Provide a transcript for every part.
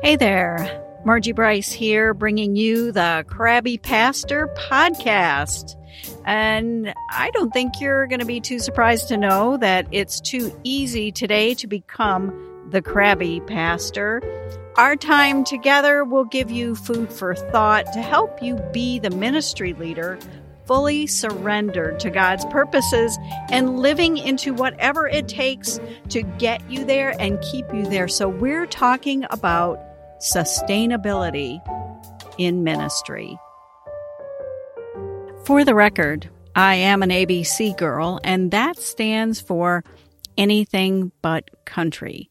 Hey there, Margie Bryce here, bringing you the Crabby Pastor podcast. And I don't think you're going to be too surprised to know that it's too easy today to become the Crabby Pastor. Our time together will give you food for thought to help you be the ministry leader fully surrendered to God's purposes and living into whatever it takes to get you there and keep you there. So, we're talking about sustainability in ministry. For the record, I am an ABC girl, and that stands for anything but country.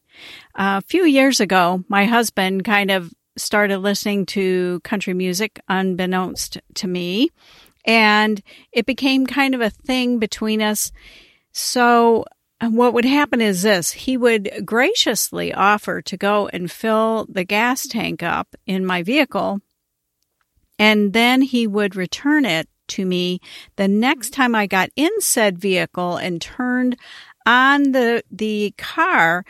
a few years ago, my husband kind of started listening to country music unbeknownst to me and it became kind of a thing between us. So what would happen is this he would graciously offer to go and fill the gas tank up in my vehicle, and then he would return it to me the next time I got in said vehicle and turned on the the car.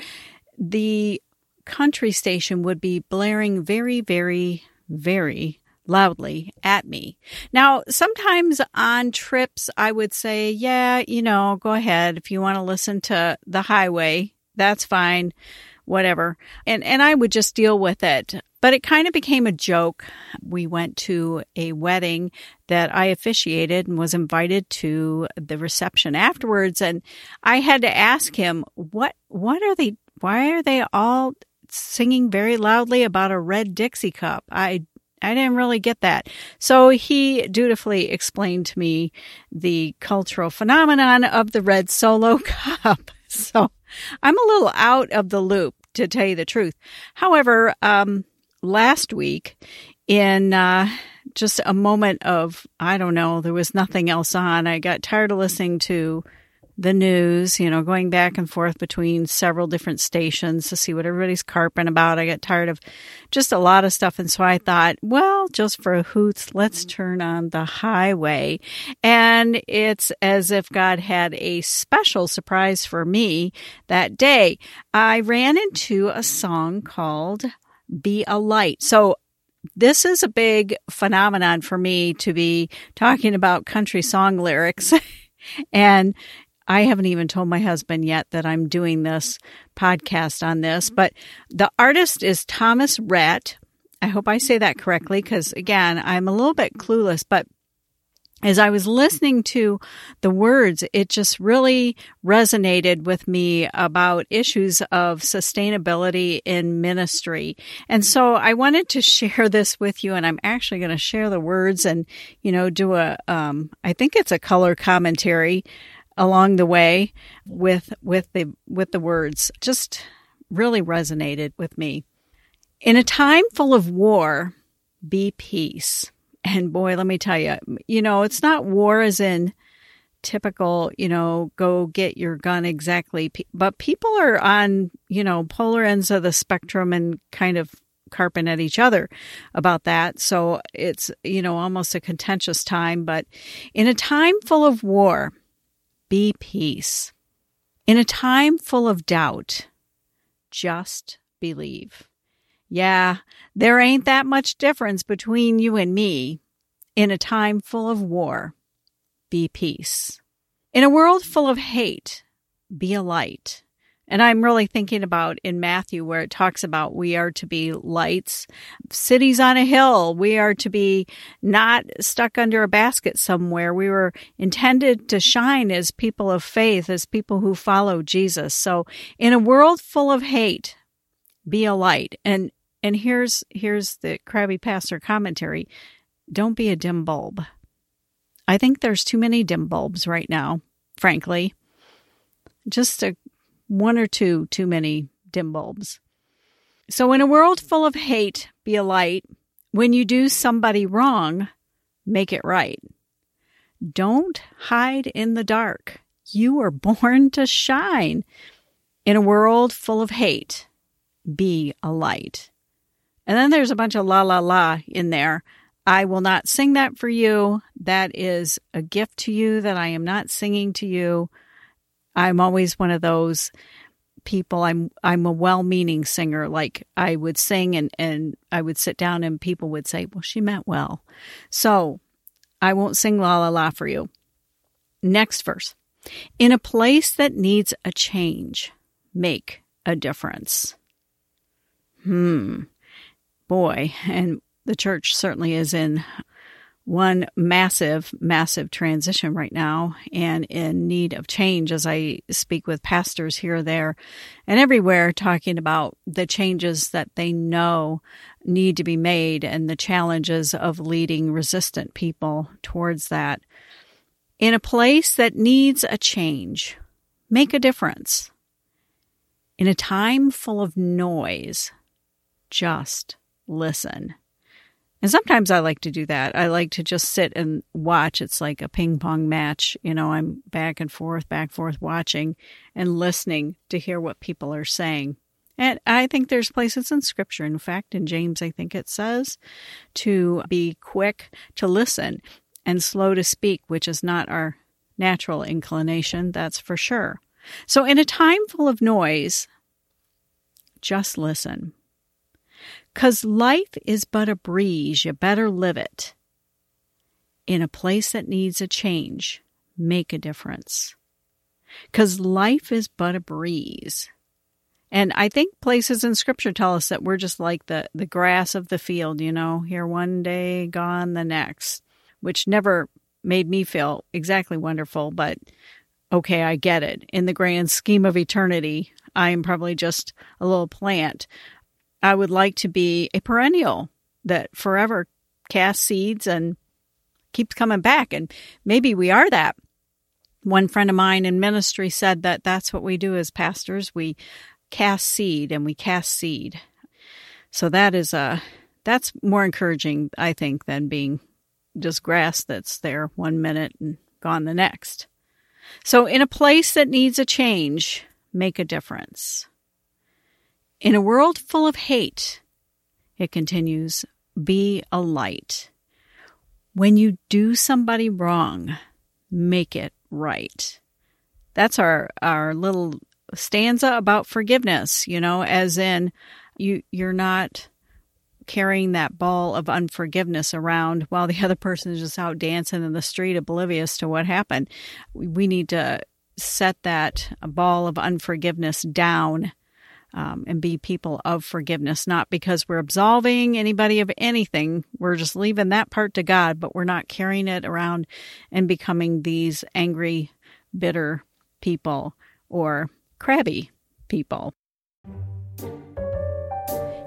The country station would be blaring very, very, very loudly at me. Now, sometimes on trips, I would say, yeah, you know, go ahead. If you want to listen to the highway, that's fine, whatever. And, and I would just deal with it. But it kind of became a joke. We went to a wedding that I officiated and was invited to the reception afterwards. And I had to ask him, what, what are they, why are they all singing very loudly about a red Dixie cup? I I didn't really get that. So he dutifully explained to me the cultural phenomenon of the red solo cup. So I'm a little out of the loop to tell you the truth. However, um, last week in, uh, just a moment of, I don't know, there was nothing else on. I got tired of listening to the news, you know, going back and forth between several different stations to see what everybody's carping about. I got tired of just a lot of stuff. And so I thought, well, just for a hoots, let's mm-hmm. turn on the highway. And it's as if God had a special surprise for me that day. I ran into a song called Be a Light. So this is a big phenomenon for me to be talking about country song lyrics. and I haven't even told my husband yet that I'm doing this podcast on this, but the artist is Thomas Rhett. I hope I say that correctly because, again, I'm a little bit clueless, but as I was listening to the words, it just really resonated with me about issues of sustainability in ministry. And so I wanted to share this with you and I'm actually going to share the words and, you know, do a, um, I think it's a color commentary along the way with with the with the words just really resonated with me. In a time full of war, be peace. And boy, let me tell you, you know, it's not war as in typical, you know, go get your gun exactly, but people are on, you know, polar ends of the spectrum and kind of carping at each other about that. So it's, you know, almost a contentious time. But in a time full of war, be peace. In a time full of doubt, just believe. Yeah, there ain't that much difference between you and me. In a time full of war, be peace. In a world full of hate, be a light. And I'm really thinking about in Matthew where it talks about we are to be lights, cities on a hill. We are to be not stuck under a basket somewhere. We were intended to shine as people of faith, as people who follow Jesus. So in a world full of hate, be a light. And, and here's, here's the crabby pastor commentary. Don't be a dim bulb. I think there's too many dim bulbs right now, frankly. Just a one or two too many dim bulbs. So, in a world full of hate, be a light. When you do somebody wrong, make it right. Don't hide in the dark. You were born to shine. In a world full of hate, be a light. And then there's a bunch of la la la in there. I will not sing that for you. That is a gift to you that I am not singing to you. I'm always one of those people I'm I'm a well-meaning singer like I would sing and and I would sit down and people would say, "Well, she meant well." So, I won't sing la la la for you. Next verse. In a place that needs a change, make a difference. Hmm. Boy, and the church certainly is in one massive, massive transition right now and in need of change as I speak with pastors here, there, and everywhere talking about the changes that they know need to be made and the challenges of leading resistant people towards that. In a place that needs a change, make a difference. In a time full of noise, just listen. And sometimes I like to do that. I like to just sit and watch. It's like a ping pong match. You know, I'm back and forth, back and forth watching and listening to hear what people are saying. And I think there's places in scripture, in fact, in James, I think it says to be quick to listen and slow to speak, which is not our natural inclination, that's for sure. So, in a time full of noise, just listen. Because life is but a breeze, you better live it. In a place that needs a change, make a difference. Because life is but a breeze. And I think places in scripture tell us that we're just like the, the grass of the field, you know, here one day, gone the next, which never made me feel exactly wonderful, but okay, I get it. In the grand scheme of eternity, I am probably just a little plant. I would like to be a perennial that forever casts seeds and keeps coming back. And maybe we are that. One friend of mine in ministry said that that's what we do as pastors. We cast seed and we cast seed. So that is a that's more encouraging, I think, than being just grass that's there one minute and gone the next. So in a place that needs a change, make a difference. In a world full of hate, it continues, be a light. When you do somebody wrong, make it right. That's our, our little stanza about forgiveness, you know, as in you, you're not carrying that ball of unforgiveness around while the other person is just out dancing in the street oblivious to what happened. We need to set that ball of unforgiveness down um, and be people of forgiveness, not because we're absolving anybody of anything. We're just leaving that part to God, but we're not carrying it around and becoming these angry, bitter people or crabby people.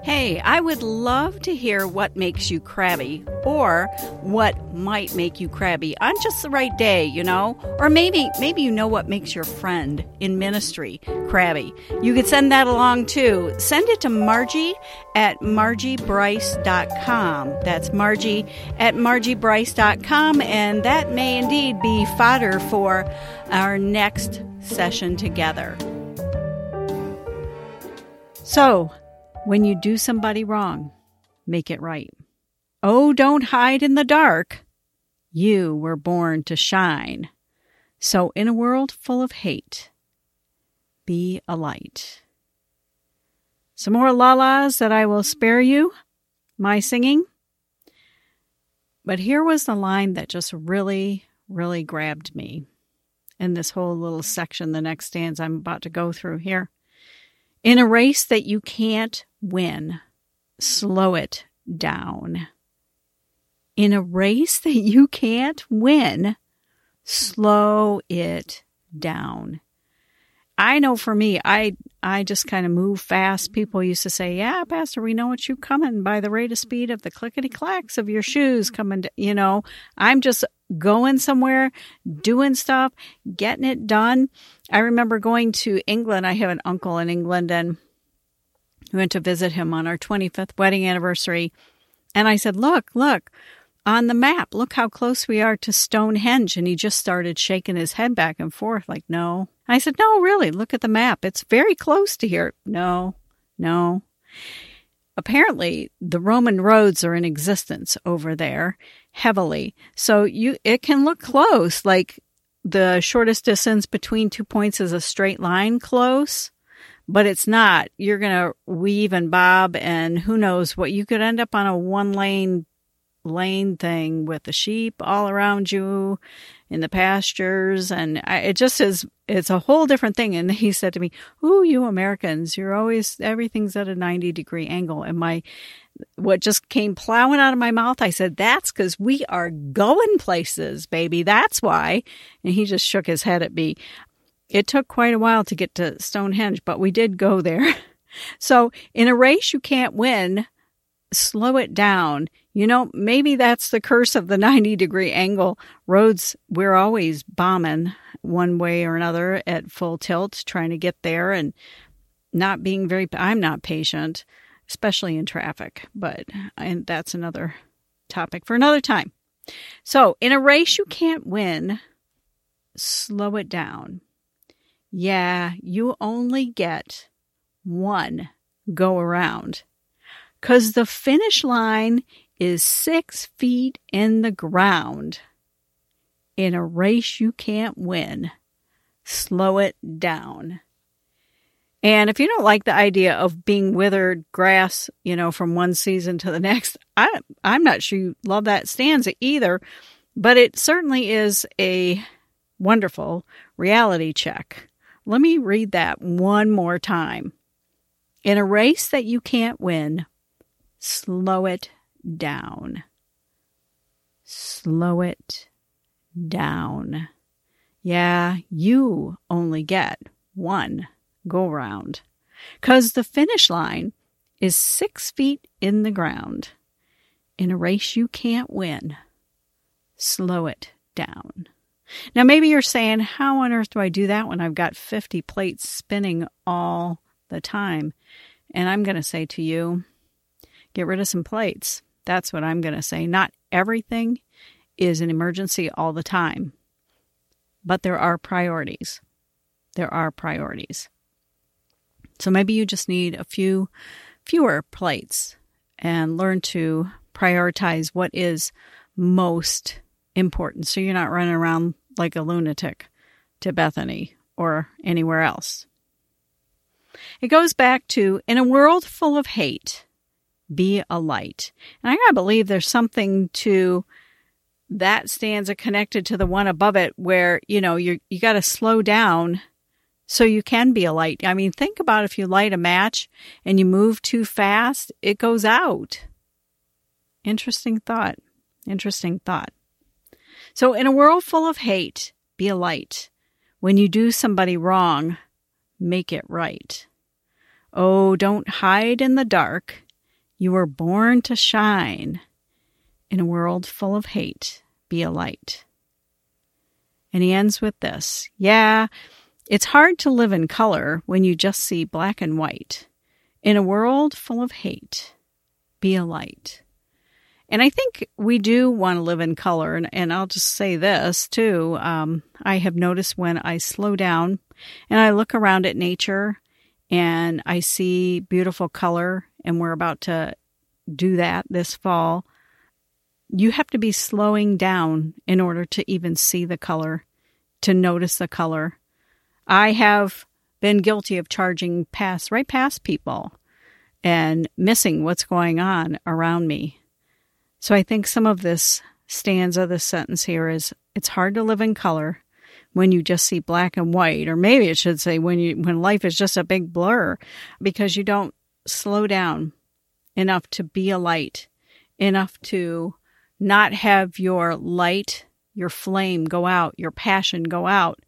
Hey, I would love to hear what makes you crabby or what might make you crabby on just the right day, you know? Or maybe maybe you know what makes your friend in ministry crabby. You could send that along too. Send it to Margie at margiebryce.com. That's Margie at margiebryce.com and that may indeed be fodder for our next session together. So, when you do somebody wrong, make it right. Oh, don't hide in the dark. You were born to shine. So, in a world full of hate, be a light. Some more lalas that I will spare you, my singing. But here was the line that just really, really grabbed me in this whole little section, the next stanza I'm about to go through here. In a race that you can't win, slow it down. In a race that you can't win, slow it down. I know for me, I I just kind of move fast. People used to say, "Yeah, Pastor, we know what you coming by the rate of speed of the clickety clacks of your shoes coming." To, You know, I'm just going somewhere, doing stuff, getting it done. I remember going to England. I have an uncle in England, and we went to visit him on our 25th wedding anniversary. And I said, "Look, look." on the map. Look how close we are to Stonehenge. And he just started shaking his head back and forth, like, no. I said, no, really, look at the map. It's very close to here. No, no. Apparently, the Roman roads are in existence over there heavily. So you, it can look close, like the shortest distance between two points is a straight line close, but it's not. You're going to weave and bob and who knows what you could end up on a one lane lane thing with the sheep all around you in the pastures and I, it just is it's a whole different thing. And he said to me ooh you americans you're always everything's at a 90 degree angle. And my what just came plowing out of my mouth i said that's because we are going places baby. That's why. And he just shook his head at me it took quite a while to get to stonehenge but we did go there so in a race you can't win slow it down. You know, maybe that's the curse of the 90 degree angle. Roads, we're always bombing one way or another at full tilt, trying to get there and not being very, I'm not patient, especially in traffic, but and that's another topic for another time. So, in a race you can't win, slow it down. Yeah, you only get one go around because the finish line is six feet in the ground. In a race you can't win, slow it down. And if you don't like the idea of being withered grass, you know, from one season to the next, I, I'm not sure you love that stanza either, but it certainly is a wonderful reality check. Let me read that one more time. In a race that you can't win, slow it down. Slow it down. Yeah, you only get one go round. Because the finish line is six feet in the ground. In a race you can't win, slow it down. Now, maybe you're saying, How on earth do I do that when I've got 50 plates spinning all the time? And I'm going to say to you, get rid of some plates. That's what I'm going to say. Not everything is an emergency all the time, but there are priorities. There are priorities. So maybe you just need a few fewer plates and learn to prioritize what is most important so you're not running around like a lunatic to Bethany or anywhere else. It goes back to in a world full of hate, be a light. And I gotta believe there's something to that stanza connected to the one above it where, you know, you you gotta slow down so you can be a light. I mean, think about if you light a match and you move too fast, it goes out. Interesting thought. Interesting thought. So, in a world full of hate, be a light. When you do somebody wrong, make it right. Oh, don't hide in the dark. You were born to shine. In a world full of hate, be a light. And he ends with this Yeah, it's hard to live in color when you just see black and white. In a world full of hate, be a light. And I think we do want to live in color. And, and I'll just say this too. Um, I have noticed when I slow down and I look around at nature and I see beautiful color and we're about to do that this fall, you have to be slowing down in order to even see the color, to notice the color. I have been guilty of charging past right past people and missing what's going on around me. So I think some of this stanza, this sentence here is it's hard to live in color when you just see black and white, or maybe it should say when you when life is just a big blur because you don't slow down enough to be a light, enough to not have your light, your flame go out, your passion go out,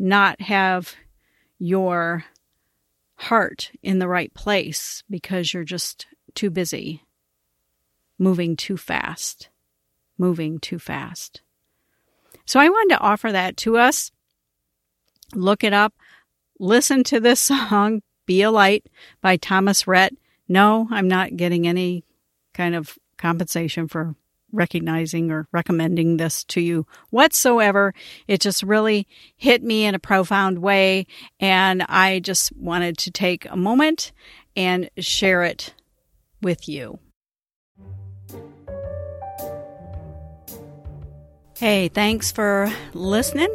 not have your heart in the right place because you're just too busy, moving too fast, moving too fast. So I wanted to offer that to us. Look it up. Listen to this song, Be a Light by Thomas Rhett. No, I'm not getting any kind of compensation for recognizing or recommending this to you whatsoever. It just really hit me in a profound way. And I just wanted to take a moment and share it with you. Hey, thanks for listening.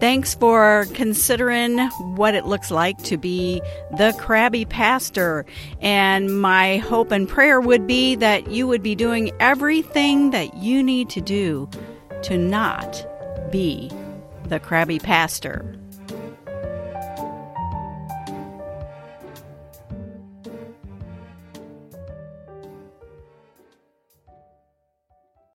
Thanks for considering what it looks like to be the crabby pastor. And my hope and prayer would be that you would be doing everything that you need to do to not be the crabby pastor.